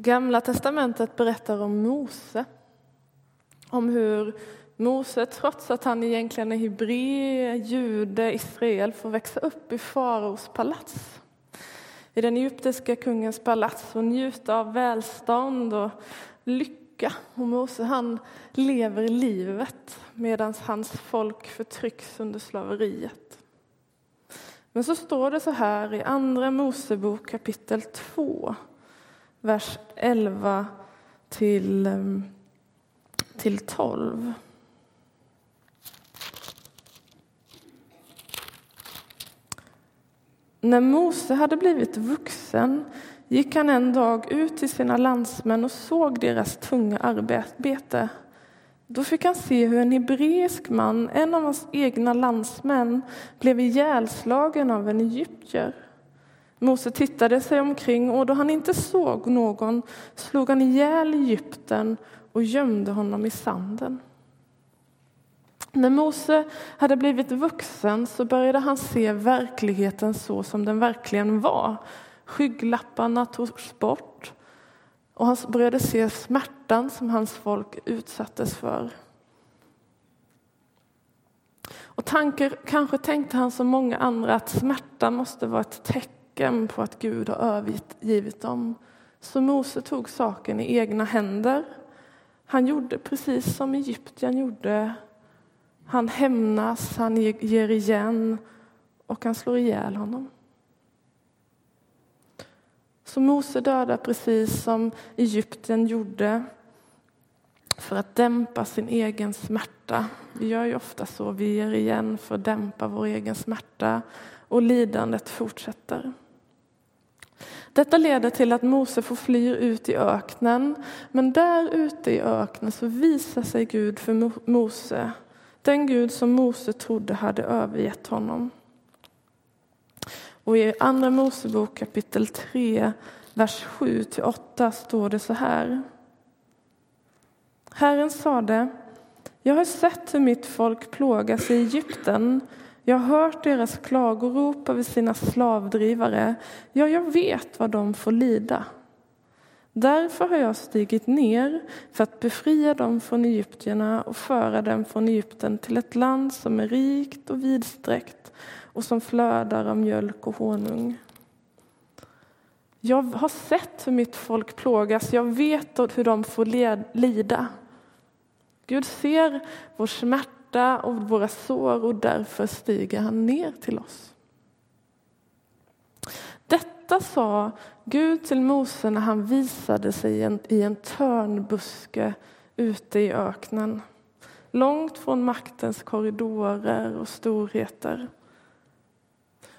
Gamla testamentet berättar om Mose. Om hur Mose, trots att han egentligen är hebré, jude, Israel, får växa upp i faraos palats. I den egyptiska kungens palats och njuta av välstånd och lycka. Och Mose han lever livet medan hans folk förtrycks under slaveriet. Men så står det så här i Andra Mosebok kapitel 2, vers 11 till, ehm, till 12. När Mose hade blivit vuxen gick han en dag ut till sina landsmän och såg deras tunga arbete. Då fick han se hur en hebreisk man, en av hans egna landsmän, blev ihjälslagen av en egyptier. Mose tittade sig omkring och då han inte såg någon slog han ihjäl Egypten och gömde honom i sanden. När Mose hade blivit vuxen så började han se verkligheten så som den verkligen var. Skygglapparna togs bort och han började se smärtan som hans folk utsattes för. Och tanker, kanske tänkte han som många andra att smärta måste vara ett tecken på att Gud har övergivit dem. Så Mose tog saken i egna händer. Han gjorde precis som Egypten gjorde han hämnas, han ger igen och han slår ihjäl honom. Så Mose dödar precis som Egypten gjorde för att dämpa sin egen smärta. Vi gör ju ofta så, vi ger igen för att dämpa vår egen smärta och lidandet fortsätter. Detta leder till att Mose får fly ut i öknen, men där ute i öknen så visar sig Gud för Mose den Gud som Mose trodde hade övergett honom. Och i Andra Mosebok kapitel 3, vers 7-8 står det så här. Herren sade, jag har sett hur mitt folk plågas i Egypten. Jag har hört deras klagorop över sina slavdrivare. Ja, jag vet vad de får lida. Därför har jag stigit ner för att befria dem från egyptierna och föra dem från Egypten till ett land som är rikt och vidsträckt och som flödar av mjölk och honung. Jag har sett hur mitt folk plågas, jag vet hur de får lida. Gud ser vår smärta och våra sår och därför stiger han ner till oss. Detta sa Gud till Mose när han visade sig i en, i en törnbuske ute i öknen. Långt från maktens korridorer och storheter.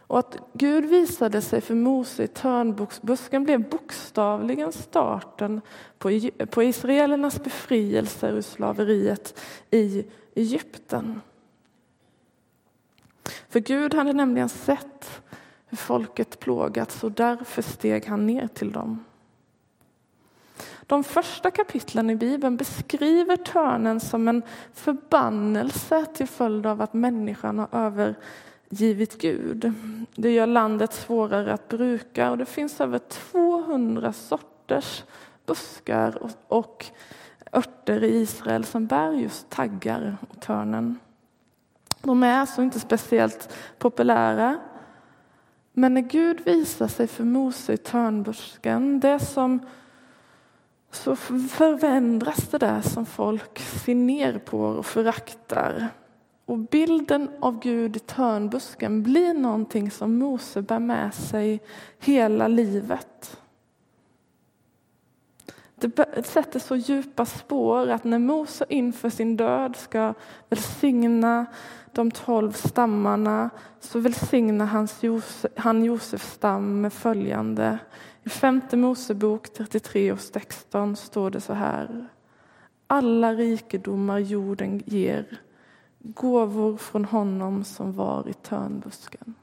Och att Gud visade sig för Mose i törnbusken blev bokstavligen starten på, på israelernas befrielse ur slaveriet i Egypten. För Gud hade nämligen sett hur folket plågats och därför steg han ner till dem. De första kapitlen i Bibeln beskriver törnen som en förbannelse till följd av att människan har givit Gud. Det gör landet svårare att bruka och det finns över 200 sorters buskar och örter i Israel som bär just taggar och törnen. De är alltså inte speciellt populära men när Gud visar sig för Mose i törnbusken, det som så förändras det där som folk ser ner på och föraktar. Och bilden av Gud i törnbusken blir någonting som Mose bär med sig hela livet. Det sätter så djupa spår att när Mose inför sin död ska välsigna de tolv stammarna så välsignar hans Josef, han Josefs stam med följande. I femte Mosebok 33 och 16 står det så här. Alla rikedomar jorden ger, gåvor från honom som var i törnbusken.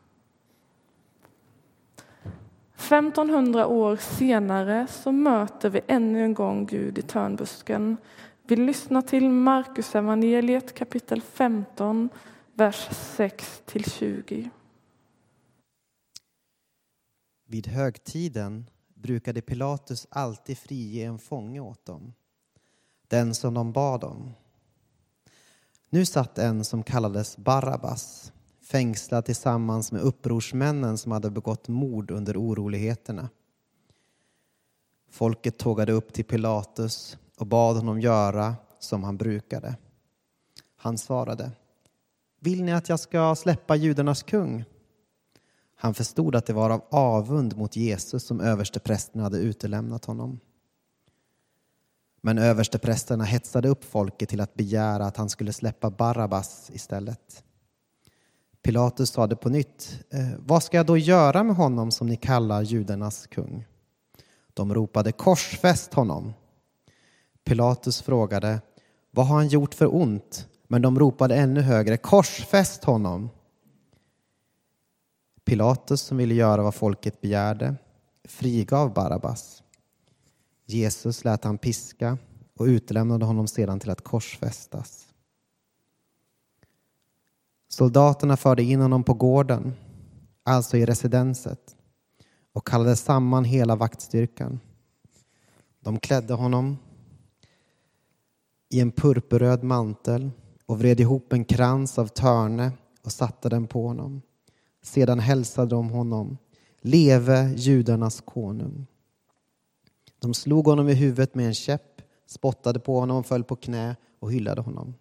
1500 år senare så möter vi ännu en gång Gud i törnbusken. Vi lyssnar till Markus evangeliet kapitel 15, vers 6 20. Vid högtiden brukade Pilatus alltid frige en fånge åt dem, den som de bad om. Nu satt en som kallades Barabbas fängslad tillsammans med upprorsmännen som hade begått mord under oroligheterna. Folket tågade upp till Pilatus och bad honom göra som han brukade. Han svarade Vill ni att jag ska släppa judarnas kung? Han förstod att det var av avund mot Jesus som översteprästerna hade utelämnat honom. Men översteprästerna hetsade upp folket till att begära att han skulle släppa Barabbas istället. Pilatus sade på nytt, eh, vad ska jag då göra med honom som ni kallar judarnas kung? De ropade korsfäst honom. Pilatus frågade, vad har han gjort för ont? Men de ropade ännu högre, korsfäst honom. Pilatus, som ville göra vad folket begärde, frigav Barabbas. Jesus lät han piska och utlämnade honom sedan till att korsfästas. Soldaterna förde in honom på gården, alltså i residenset, och kallade samman hela vaktstyrkan. De klädde honom i en purpurröd mantel och vred ihop en krans av törne och satte den på honom. Sedan hälsade de honom, leve judarnas konung. De slog honom i huvudet med en käpp, spottade på honom, föll på knä och hyllade honom.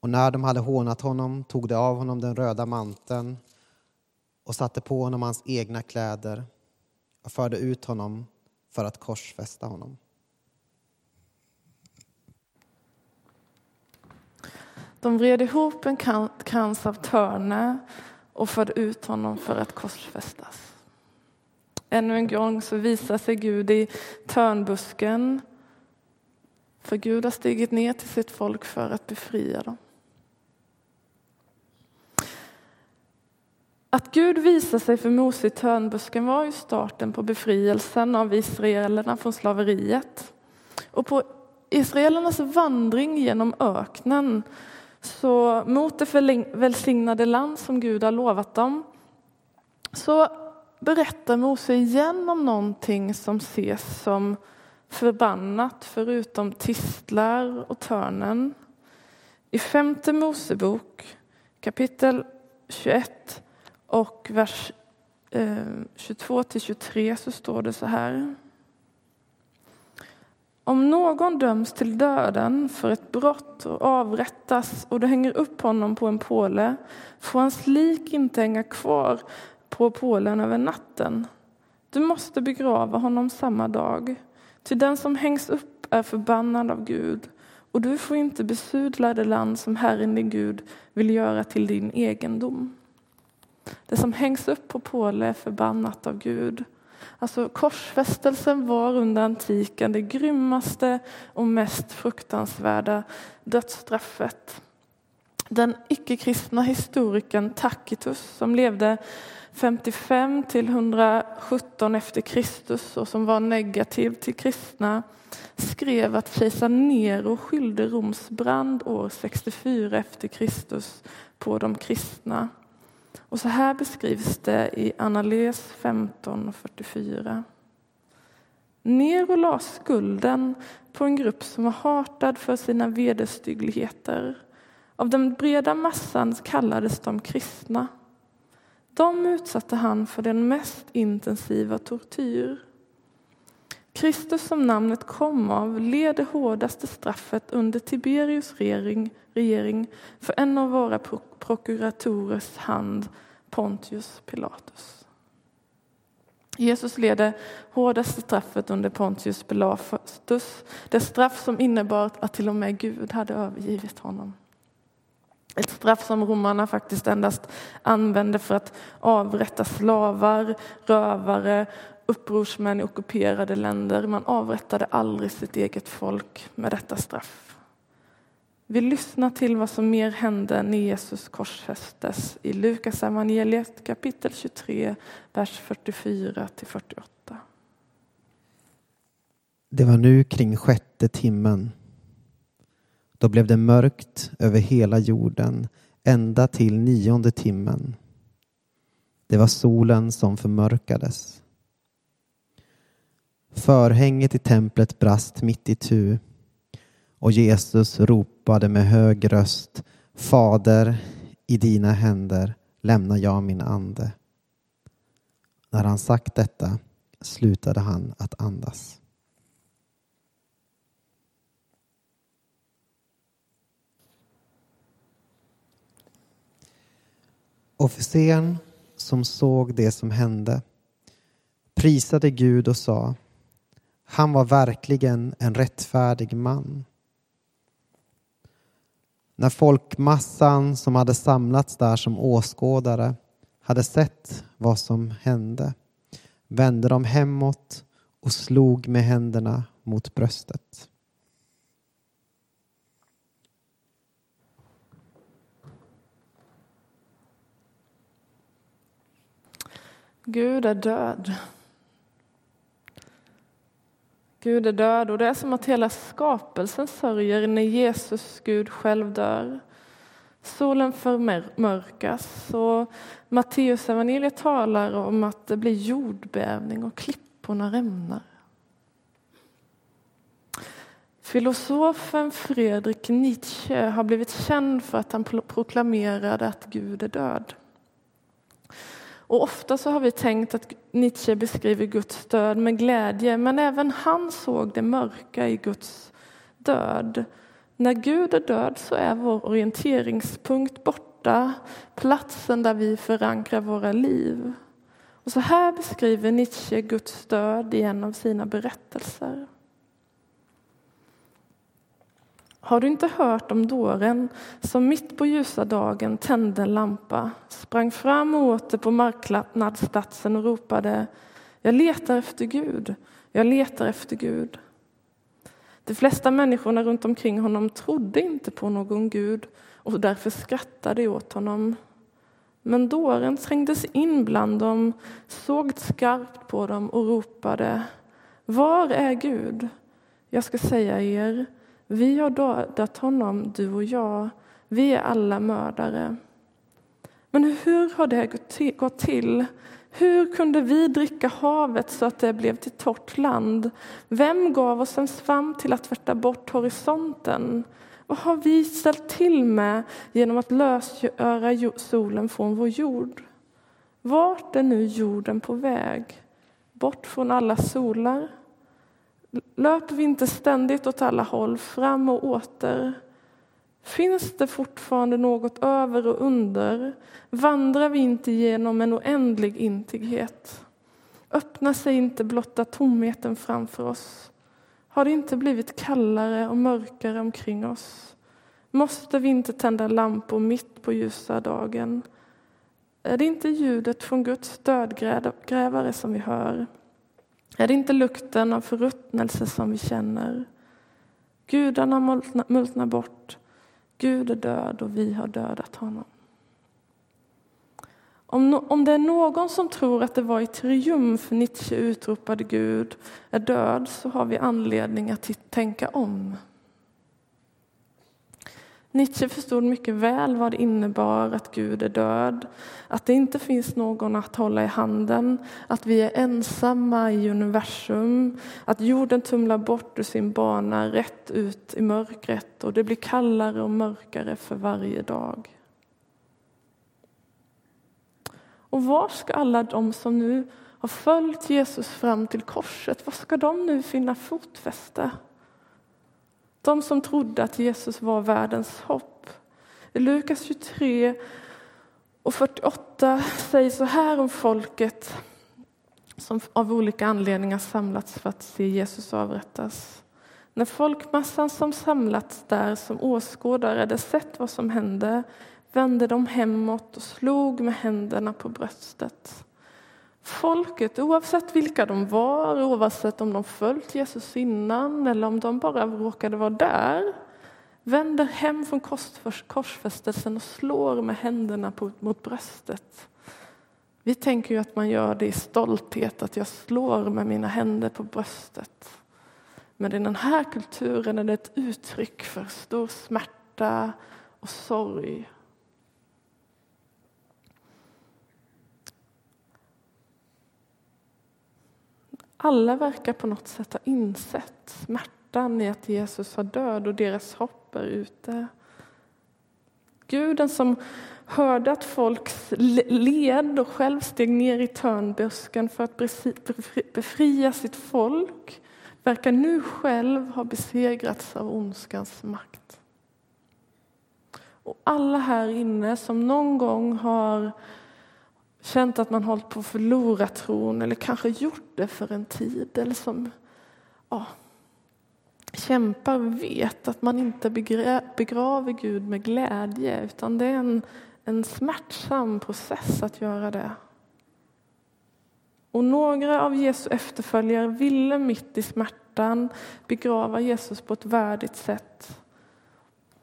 Och när de hade hånat honom tog de av honom den röda manteln och satte på honom hans egna kläder och förde ut honom för att korsfästa honom. De vred ihop en krans av törne och förde ut honom för att korsfästas. Ännu en gång så visar sig Gud i törnbusken. För Gud har stigit ner till sitt folk för att befria dem. Att Gud visar sig för Mose i törnbusken var ju starten på befrielsen av israelerna från slaveriet. Och på israelernas vandring genom öknen så mot det välsignade land som Gud har lovat dem så berättar Mose igen om någonting som ses som förbannat förutom tistlar och törnen. I femte Mosebok kapitel 21 och vers eh, 22 till 23 så står det så här. Om någon döms till döden för ett brott och avrättas och du hänger upp honom på en påle får hans lik inte hänga kvar på pålen över natten. Du måste begrava honom samma dag. Till den som hängs upp är förbannad av Gud och du får inte besudla det land som Herren din Gud vill göra till din egendom. Det som hängs upp på påle är förbannat av Gud Alltså korsfästelsen var under antiken det grymmaste och mest fruktansvärda dödsstraffet. Den icke-kristna historikern Tacitus som levde 55 till 117 efter Kristus och som var negativ till kristna skrev att kejsar Nero skyllde Roms brand år 64 efter Kristus på de kristna. Och så här beskrivs det i Annales 15.44. Nero la skulden på en grupp som var hatad för sina vederstyggligheter. Av den breda massan kallades de kristna. De utsatte han för den mest intensiva tortyr. Kristus som namnet kom av led det hårdaste straffet under Tiberius regering, regering för en av våra prokuratorers hand, Pontius Pilatus. Jesus led det hårdaste straffet under Pontius Pilatus, det straff som innebar att till och med Gud hade övergivit honom. Ett straff som romarna faktiskt endast använde för att avrätta slavar, rövare upprorsmän i ockuperade länder. Man avrättade aldrig sitt eget folk med detta straff. Vi lyssnar till vad som mer hände när Jesus korsfästes i Lukas evangeliet kapitel 23, vers 44 till 48. Det var nu kring sjätte timmen. Då blev det mörkt över hela jorden ända till nionde timmen. Det var solen som förmörkades. Förhänget i templet brast mitt i tu och Jesus ropade med hög röst Fader, i dina händer lämnar jag min ande. När han sagt detta slutade han att andas. Officeren som såg det som hände prisade Gud och sa han var verkligen en rättfärdig man. När folkmassan som hade samlats där som åskådare hade sett vad som hände vände de hemåt och slog med händerna mot bröstet. Gud är död. Gud är död och det är som att hela skapelsen sörjer när Jesus, Gud själv, dör. Solen förmörkas och Matteus evangeliet talar om att det blir jordbävning och klipporna rämnar. Filosofen Fredrik Nietzsche har blivit känd för att han proklamerade att Gud är död. Och ofta så har vi tänkt att Nietzsche beskriver Guds död med glädje, men även han såg det mörka i Guds död. När Gud är död så är vår orienteringspunkt borta, platsen där vi förankrar våra liv. Och så här beskriver Nietzsche Guds död i en av sina berättelser. Har du inte hört om dåren som mitt på ljusa dagen tände en lampa, sprang fram och åter på marknadsplatsen och ropade Jag letar efter Gud, jag letar efter Gud. De flesta människorna runt omkring honom trodde inte på någon Gud och därför skrattade de åt honom. Men dåren trängdes in bland dem, såg skarpt på dem och ropade Var är Gud? Jag ska säga er, vi har dödat honom, du och jag. Vi är alla mördare. Men hur har det gått till? Hur kunde vi dricka havet så att det blev till torrt land? Vem gav oss en svamp till att tvätta bort horisonten? Vad har vi ställt till med genom att lösgöra solen från vår jord? Vart är nu jorden på väg? Bort från alla solar? Löper vi inte ständigt åt alla håll, fram och åter? Finns det fortfarande något över och under? Vandrar vi inte genom en oändlig intighet? Öppnar sig inte blotta tomheten framför oss? Har det inte blivit kallare och mörkare omkring oss? Måste vi inte tända lampor mitt på ljusa dagen? Är det inte ljudet från Guds dödgrävare som vi hör? Är det inte lukten av förruttnelse som vi känner? Gudarna multnar bort. Gud är död och vi har dödat honom. Om, no om det är någon som tror att det var i triumf Nietzsche utropade Gud är död så har vi anledning att tänka om. Nietzsche förstod mycket väl vad det innebar att Gud är död, att det inte finns någon att hålla i handen, att vi är ensamma i universum, att jorden tumlar bort ur sin bana rätt ut i mörkret och det blir kallare och mörkare för varje dag. Och var ska alla de som nu har följt Jesus fram till korset, var ska de nu finna fotfäste? De som trodde att Jesus var världens hopp. I Lukas 23 och 48 säger så här om folket som av olika anledningar samlats för att se Jesus avrättas. När folkmassan som samlats där som åskådare hade sett vad som hände vände de hemåt och slog med händerna på bröstet. Folket, oavsett vilka de var, oavsett om de följt Jesus innan eller om de bara råkade vara där, vänder hem från korsfästelsen och slår med händerna på, mot bröstet. Vi tänker ju att man gör det i stolthet, att jag slår med mina händer på bröstet. Men i den här kulturen är det ett uttryck för stor smärta och sorg Alla verkar på något sätt ha insett smärtan i att Jesus var död och deras hopp är ute. Guden som hörde att folk led och själv steg ner i törnbusken för att befria sitt folk verkar nu själv ha besegrats av ondskans makt. Och alla här inne som någon gång har känt att man hållit på att förlora tron eller kanske gjort det för en tid eller som ja, kämpar vet att man inte begraver Gud med glädje utan det är en, en smärtsam process att göra det. Och några av Jesu efterföljare ville mitt i smärtan begrava Jesus på ett värdigt sätt.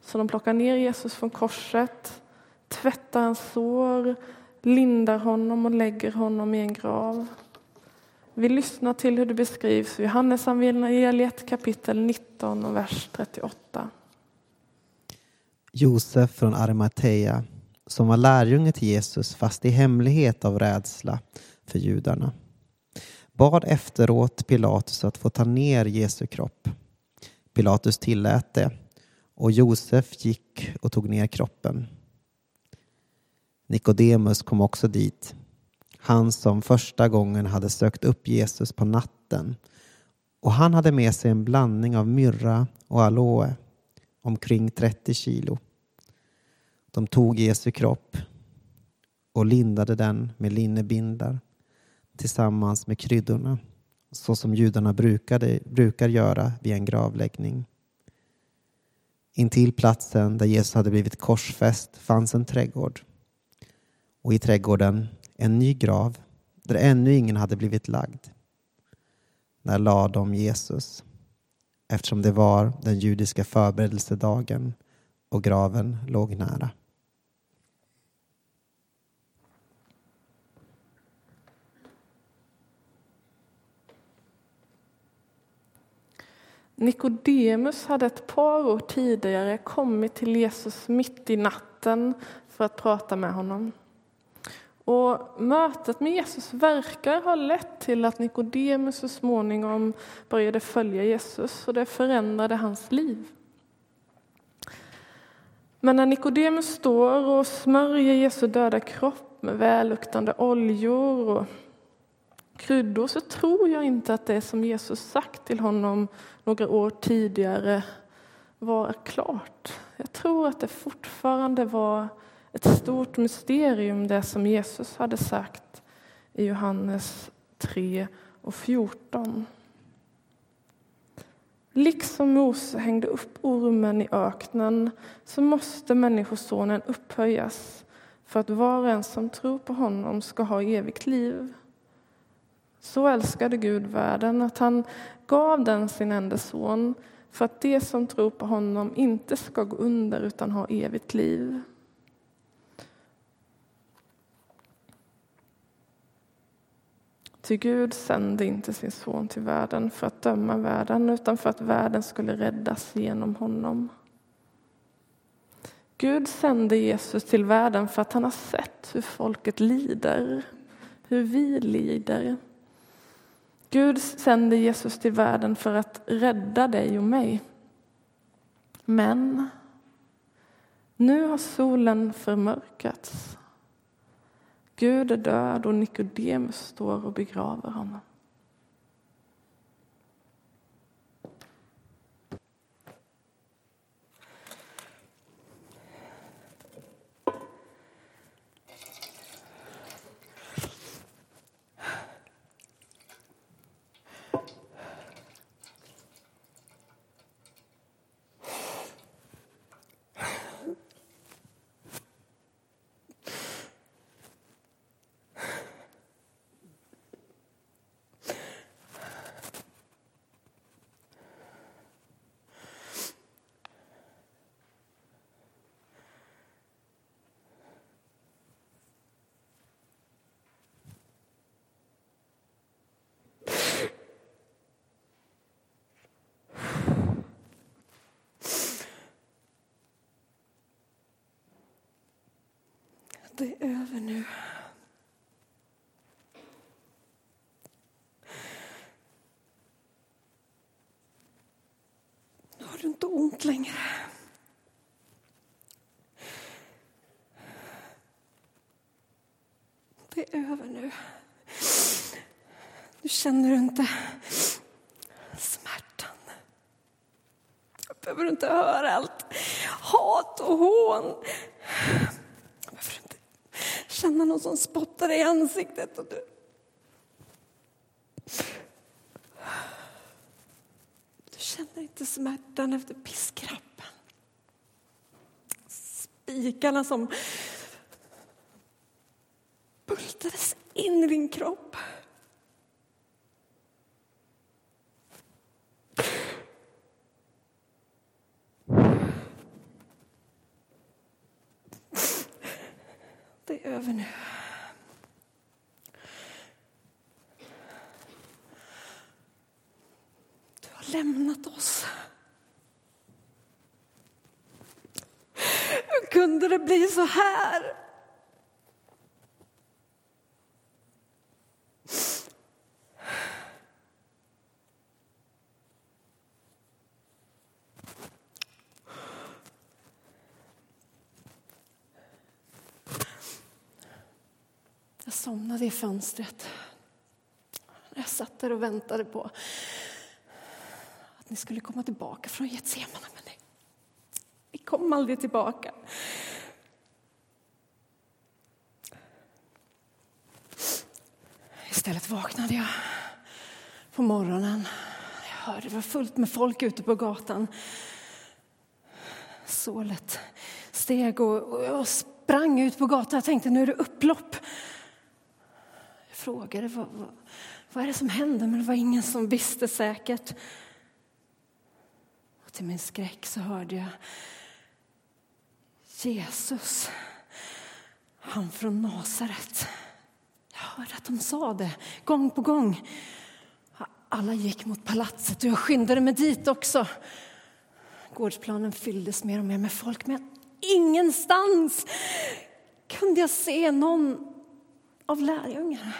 Så de plockar ner Jesus från korset, tvättar hans sår, lindar honom och lägger honom i en grav. Vi lyssnar till hur det beskrivs i Johannes evangeliet kapitel 19 och vers 38. Josef från Arimatea, som var lärjunge till Jesus fast i hemlighet av rädsla för judarna, bad efteråt Pilatus att få ta ner Jesu kropp. Pilatus tillät det och Josef gick och tog ner kroppen. Nikodemus kom också dit han som första gången hade sökt upp Jesus på natten. Och han hade med sig en blandning av myrra och aloe, omkring 30 kilo. De tog Jesu kropp och lindade den med linnebindar tillsammans med kryddorna så som judarna brukade, brukar göra vid en gravläggning. Intill platsen där Jesus hade blivit korsfäst fanns en trädgård och i trädgården en ny grav där ännu ingen hade blivit lagd. Där lade de Jesus eftersom det var den judiska förberedelsedagen och graven låg nära. Nikodemus hade ett par år tidigare kommit till Jesus mitt i natten för att prata med honom. Och mötet med Jesus verkar ha lett till att Nikodemus så småningom började följa Jesus och det förändrade hans liv. Men när Nikodemus står och smörjer Jesu döda kropp med välluktande oljor och kryddor så tror jag inte att det som Jesus sagt till honom några år tidigare var klart. Jag tror att det fortfarande var ett stort mysterium det som Jesus hade sagt i Johannes 3 och 14. Liksom Mose hängde upp ormen i öknen så måste Människosonen upphöjas för att var och en som tror på honom ska ha evigt liv. Så älskade Gud världen att han gav den sin enda son för att de som tror på honom inte ska gå under utan ha evigt liv. Ty Gud sände inte sin son till världen för att döma världen utan för att världen skulle räddas genom honom. Gud sände Jesus till världen för att han har sett hur folket lider, hur vi lider. Gud sände Jesus till världen för att rädda dig och mig. Men nu har solen förmörkats Gud är död och Nikodemus står och begraver honom. Det är över nu. Nu har du inte ont längre. Det är över nu. Nu känner du inte smärtan. Du behöver inte höra allt hat och hån Känna någon som spottar dig i ansiktet. Och du. du känner inte smärtan efter piskrappen. Spikarna som bultades in i din kropp. Över nu. Du har lämnat oss. Hur kunde det bli så här? Öppna det fönstret. Jag satt där och väntade på att ni skulle komma tillbaka från Getsemane. Men ni, ni kom aldrig tillbaka. Istället vaknade jag på morgonen. Jag hörde det var fullt med folk ute på gatan. Sålet steg och, och jag sprang ut på gatan. Jag tänkte nu är det upplopp. Jag frågade vad, vad, vad är det som händer, men det var ingen som visste säkert. Och till min skräck så hörde jag Jesus, han från Nasaret. Jag hörde att de sa det gång på gång. Alla gick mot palatset och jag skyndade mig dit också. Gårdsplanen fylldes mer och mer med folk, men ingenstans kunde jag se någon av lärjungarna.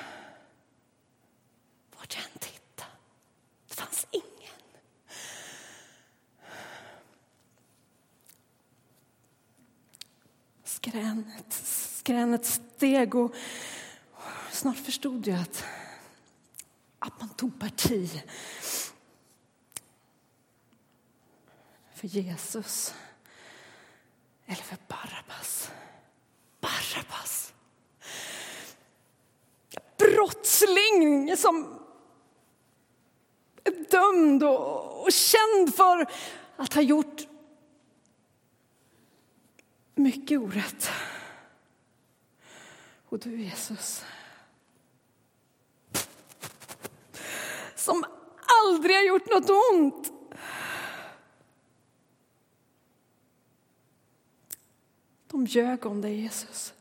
Vart jag än tittade, det fanns ingen. Skränet, skränet steg och snart förstod jag att, att man tog parti för Jesus eller för Barabbas. Barabbas! Brottsling som är dömd och, och känd för att ha gjort mycket orätt. Och du, Jesus, som aldrig har gjort något ont. De ljög om dig, Jesus.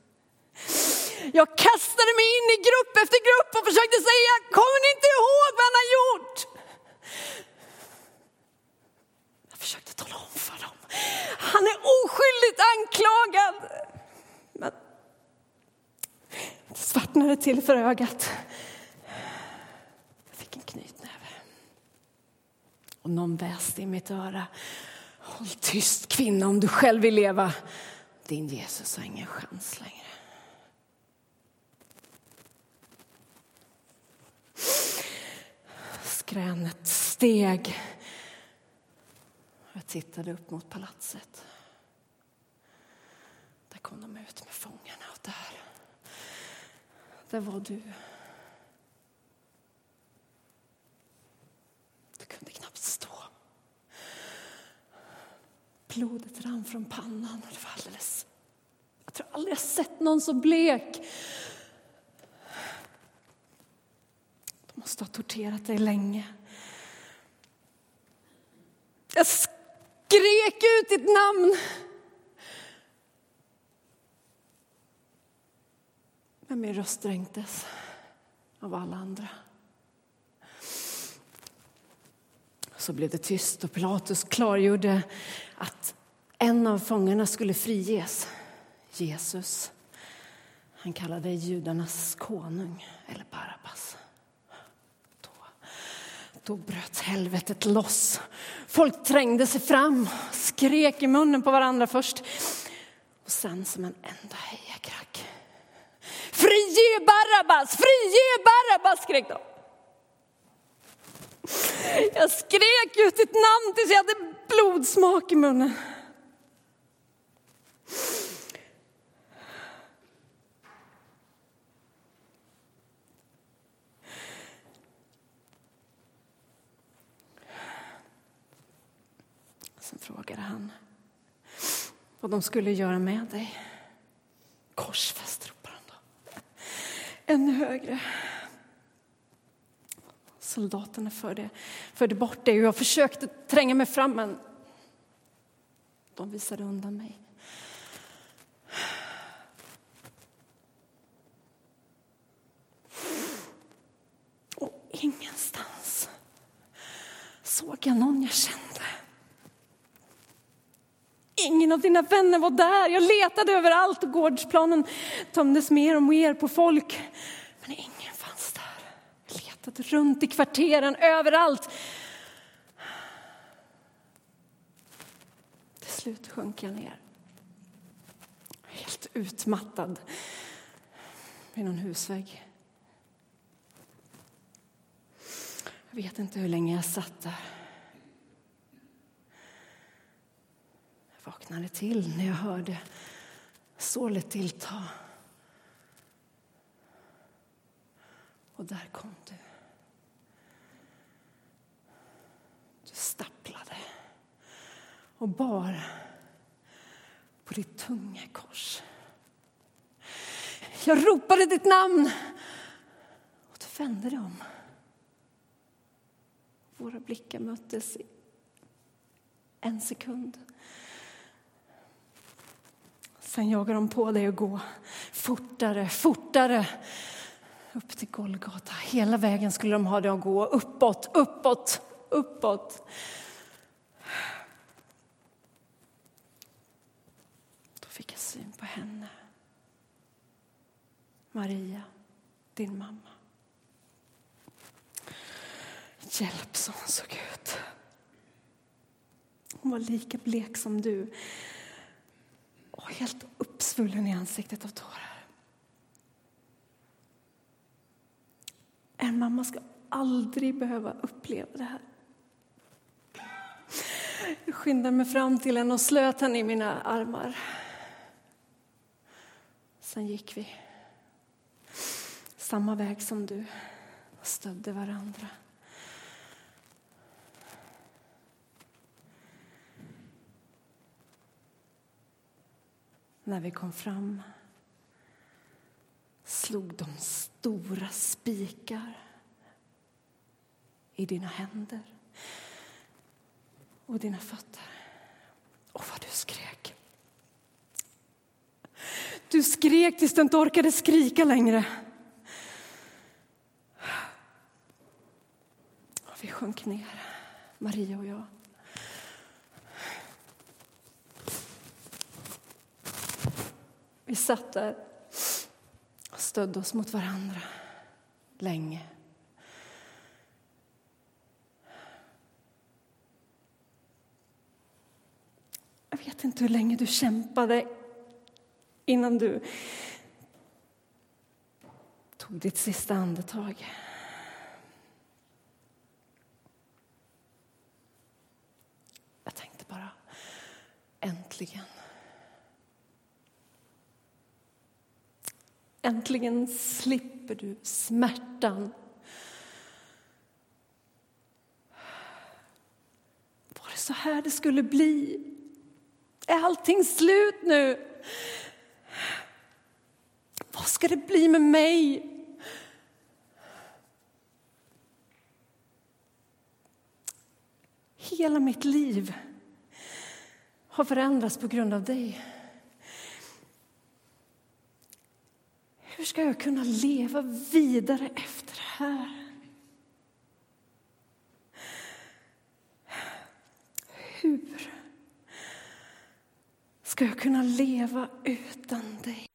Jag kastade mig in i grupp efter grupp och försökte säga, kommer ni inte ihåg vad han har gjort? Jag försökte tala om för dem, han är blivit anklagad. Men det svartnade till för ögat. Jag fick en knytnäve. Och någon väste i mitt öra. Håll tyst kvinna om du själv vill leva. Din Jesus har ingen chans längre. Skränet steg. Jag tittade upp mot palatset. Kom de ut med fångarna och där, där var du. Du kunde knappt stå. Blodet rann från pannan och det var alldeles... Jag tror aldrig jag sett någon så blek. De måste ha torterat dig länge. Jag skrek ut ditt namn. Men min röst dränktes av alla andra. Så blev det tyst och Pilatus klargjorde att en av fångarna skulle friges. Jesus. Han kallade judarnas konung, eller Barabbas. Då, Då bröt helvetet loss. Folk trängde sig fram, skrek i munnen på varandra först. Och sen som en enda hejakrack. Frige Barabbas, frige Barabbas, skrek de. Jag skrek ut ditt namn tills jag hade blodsmak i munnen. Sen frågade han vad de skulle göra med dig. Korsfäst, ropade han då. Ännu högre. Soldaterna förde, förde bort dig och jag försökte tränga mig fram men de visade undan mig. Och ingenstans såg jag någon jag kände. Ingen av dina vänner var där. Jag letade överallt och gårdsplanen tömdes mer och mer på folk. Men ingen fanns där gått runt i kvarteren, överallt. Till slut sjönk jag ner. Helt utmattad vid någon husvägg. Jag vet inte hur länge jag satt där. Jag vaknade till när jag hörde sålet tillta. Och där kom. Du och bar på ditt tunga kors. Jag ropade ditt namn och du vände dig om. Våra blickar möttes i en sekund. Sen jagar de på dig och gå fortare, fortare upp till Golgata. Hela vägen skulle de ha dig att gå uppåt, uppåt, uppåt. Fick jag syn på henne. Maria, din mamma. Hjälp, som hon såg ut. Hon var lika blek som du och helt uppsvullen i ansiktet av tårar. En mamma ska aldrig behöva uppleva det här. Jag skyndade mig fram till henne och slöt henne i mina armar. Sen gick vi samma väg som du och stödde varandra. När vi kom fram slog de stora spikar i dina händer och dina fötter. Och vad du skrek. Du skrek tills du inte orkade skrika längre. Och vi sjönk ner, Maria och jag. Vi satt där och stödde oss mot varandra länge. Jag vet inte hur länge du kämpade innan du tog ditt sista andetag. Jag tänkte bara, äntligen. Äntligen slipper du smärtan. Var det så här det skulle bli? Är allting slut nu? Vad ska det bli med mig? Hela mitt liv har förändrats på grund av dig. Hur ska jag kunna leva vidare efter det här? Hur ska jag kunna leva utan dig?